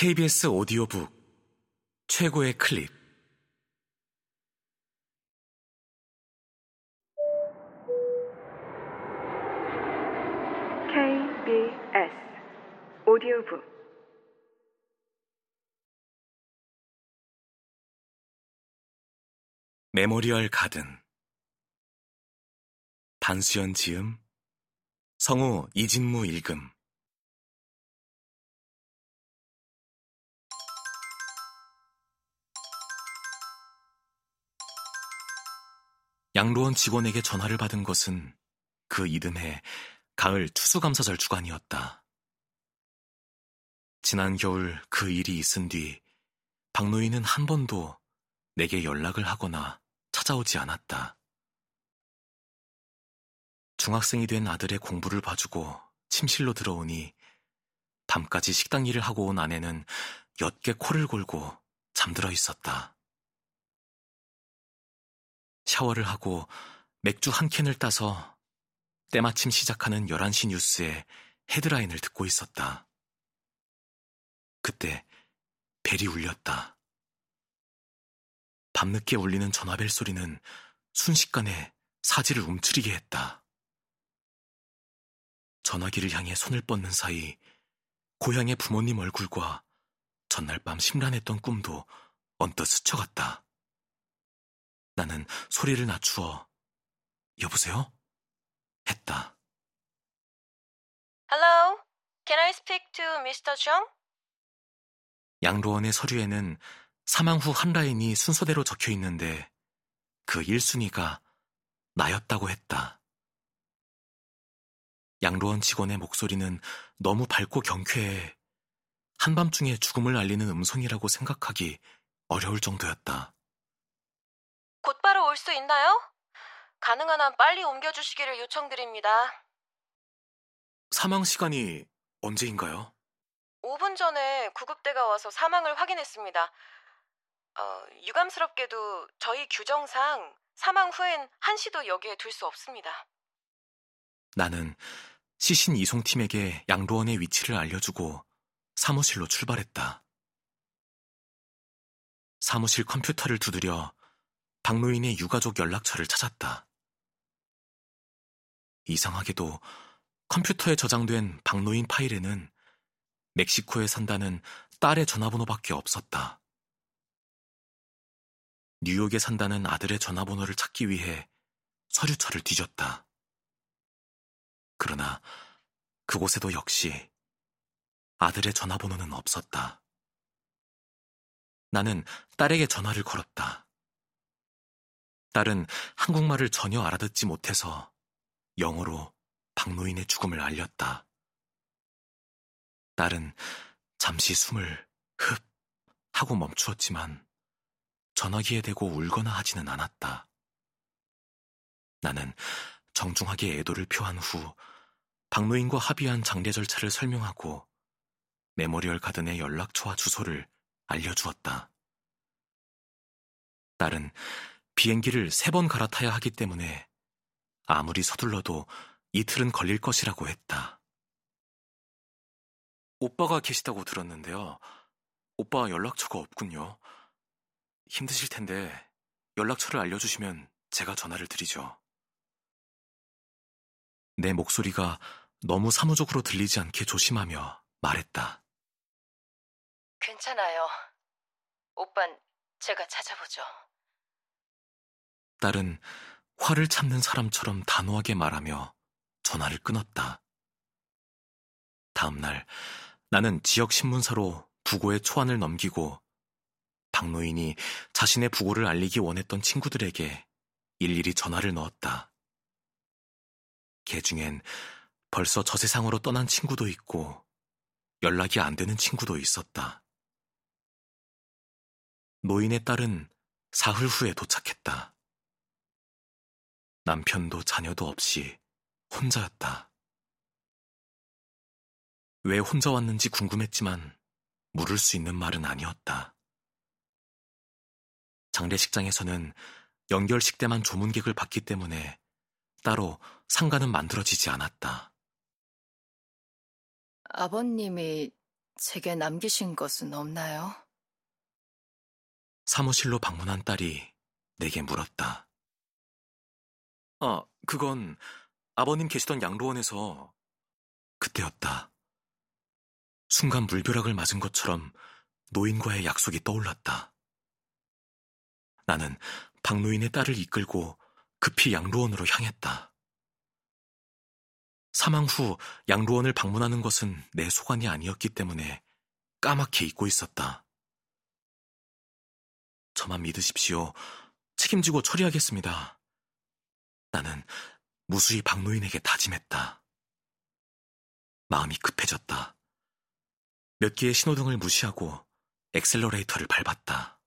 KBS 오디오북 최고의 클립. KBS 오디오북. 메모리얼 가든. 단수연 지음. 성우 이진무 읽음 양로원 직원에게 전화를 받은 것은 그 이듬해 가을 추수감사절 주간이었다. 지난 겨울 그 일이 있은 뒤 박노인은 한 번도 내게 연락을 하거나 찾아오지 않았다. 중학생이 된 아들의 공부를 봐주고 침실로 들어오니 밤까지 식당 일을 하고 온 아내는 옅게 코를 골고 잠들어 있었다. 샤워를 하고 맥주 한 캔을 따서 때마침 시작하는 11시 뉴스의 헤드라인을 듣고 있었다. 그때 벨이 울렸다. 밤늦게 울리는 전화벨 소리는 순식간에 사지를 움츠리게 했다. 전화기를 향해 손을 뻗는 사이 고향의 부모님 얼굴과 전날 밤 심란했던 꿈도 언뜻 스쳐갔다. 나는 소리를 낮추어 여보세요? 했다. Hello? Can I speak to Mr. Chung? 양로원의 서류에는 사망 후 한 라인이 순서대로 적혀 있는데 그 1순위가 나였다고 했다. 양로원 직원의 목소리는 너무 밝고 경쾌해 한밤중에 죽음을 알리는 음성이라고 생각하기 어려울 정도였다. 올 수 있나요? 가능한 한 빨리 옮겨주시기를 요청드립니다. 사망 시간이 언제인가요? 5분 전에 구급대가 와서 사망을 확인했습니다. 어, 유감스럽게도 저희 규정상 사망 후엔 한시도 여기에 둘 수 없습니다. 나는 시신 이송팀에게 양로원의 위치를 알려주고 사무실로 출발했다. 사무실 컴퓨터를 두드려 박노인의 유가족 연락처를 찾았다. 이상하게도 컴퓨터에 저장된 박노인 파일에는 멕시코에 산다는 딸의 전화번호밖에 없었다. 뉴욕에 산다는 아들의 전화번호를 찾기 위해 서류처를 뒤졌다. 그러나 그곳에도 역시 아들의 전화번호는 없었다. 나는 딸에게 전화를 걸었다. 딸은 한국말을 전혀 알아듣지 못해서 영어로 박노인의 죽음을 알렸다. 딸은 잠시 숨을 흡 하고 멈추었지만 전화기에 대고 울거나 하지는 않았다. 나는 정중하게 애도를 표한 후 박노인과 합의한 장례 절차를 설명하고 memorial garden의 연락처와 주소를 알려주었다. 딸은 비행기를 세 번 갈아타야 하기 때문에 아무리 서둘러도 이틀은 걸릴 것이라고 했다. 오빠가 계시다고 들었는데요. 오빠 연락처가 없군요. 힘드실 텐데 연락처를 알려주시면 제가 전화를 드리죠. 내 목소리가 너무 사무적으로 들리지 않게 조심하며 말했다. 괜찮아요. 오빤 제가 찾아보죠. 딸은 화를 참는 사람처럼 단호하게 말하며 전화를 끊었다. 다음 날 나는 지역 신문사로 부고의 초안을 넘기고 박노인이 자신의 부고를 알리기 원했던 친구들에게 일일이 전화를 넣었다. 개 중엔 벌써 저 세상으로 떠난 친구도 있고 연락이 안 되는 친구도 있었다. 노인의 딸은 사흘 후에 도착했다. 남편도 자녀도 없이 혼자였다. 왜 혼자 왔는지 궁금했지만 물을 수 있는 말은 아니었다. 장례식장에서는 연결식 때만 조문객을 받기 때문에 따로 상가는 만들어지지 않았다. 아버님이 제게 남기신 것은 없나요? 사무실로 방문한 딸이 내게 물었다. 아, 그건 아버님 계시던 양로원에서 그때였다. 순간 물벼락을 맞은 것처럼 노인과의 약속이 떠올랐다. 나는 박노인의 딸을 이끌고 급히 양로원으로 향했다. 사망 후 양로원을 방문하는 것은 내 소관이 아니었기 때문에 까맣게 잊고 있었다. 저만 믿으십시오. 책임지고 처리하겠습니다. 나는 무수히 박노인에게 다짐했다. 마음이 급해졌다. 몇 개의 신호등을 무시하고 엑셀러레이터를 밟았다.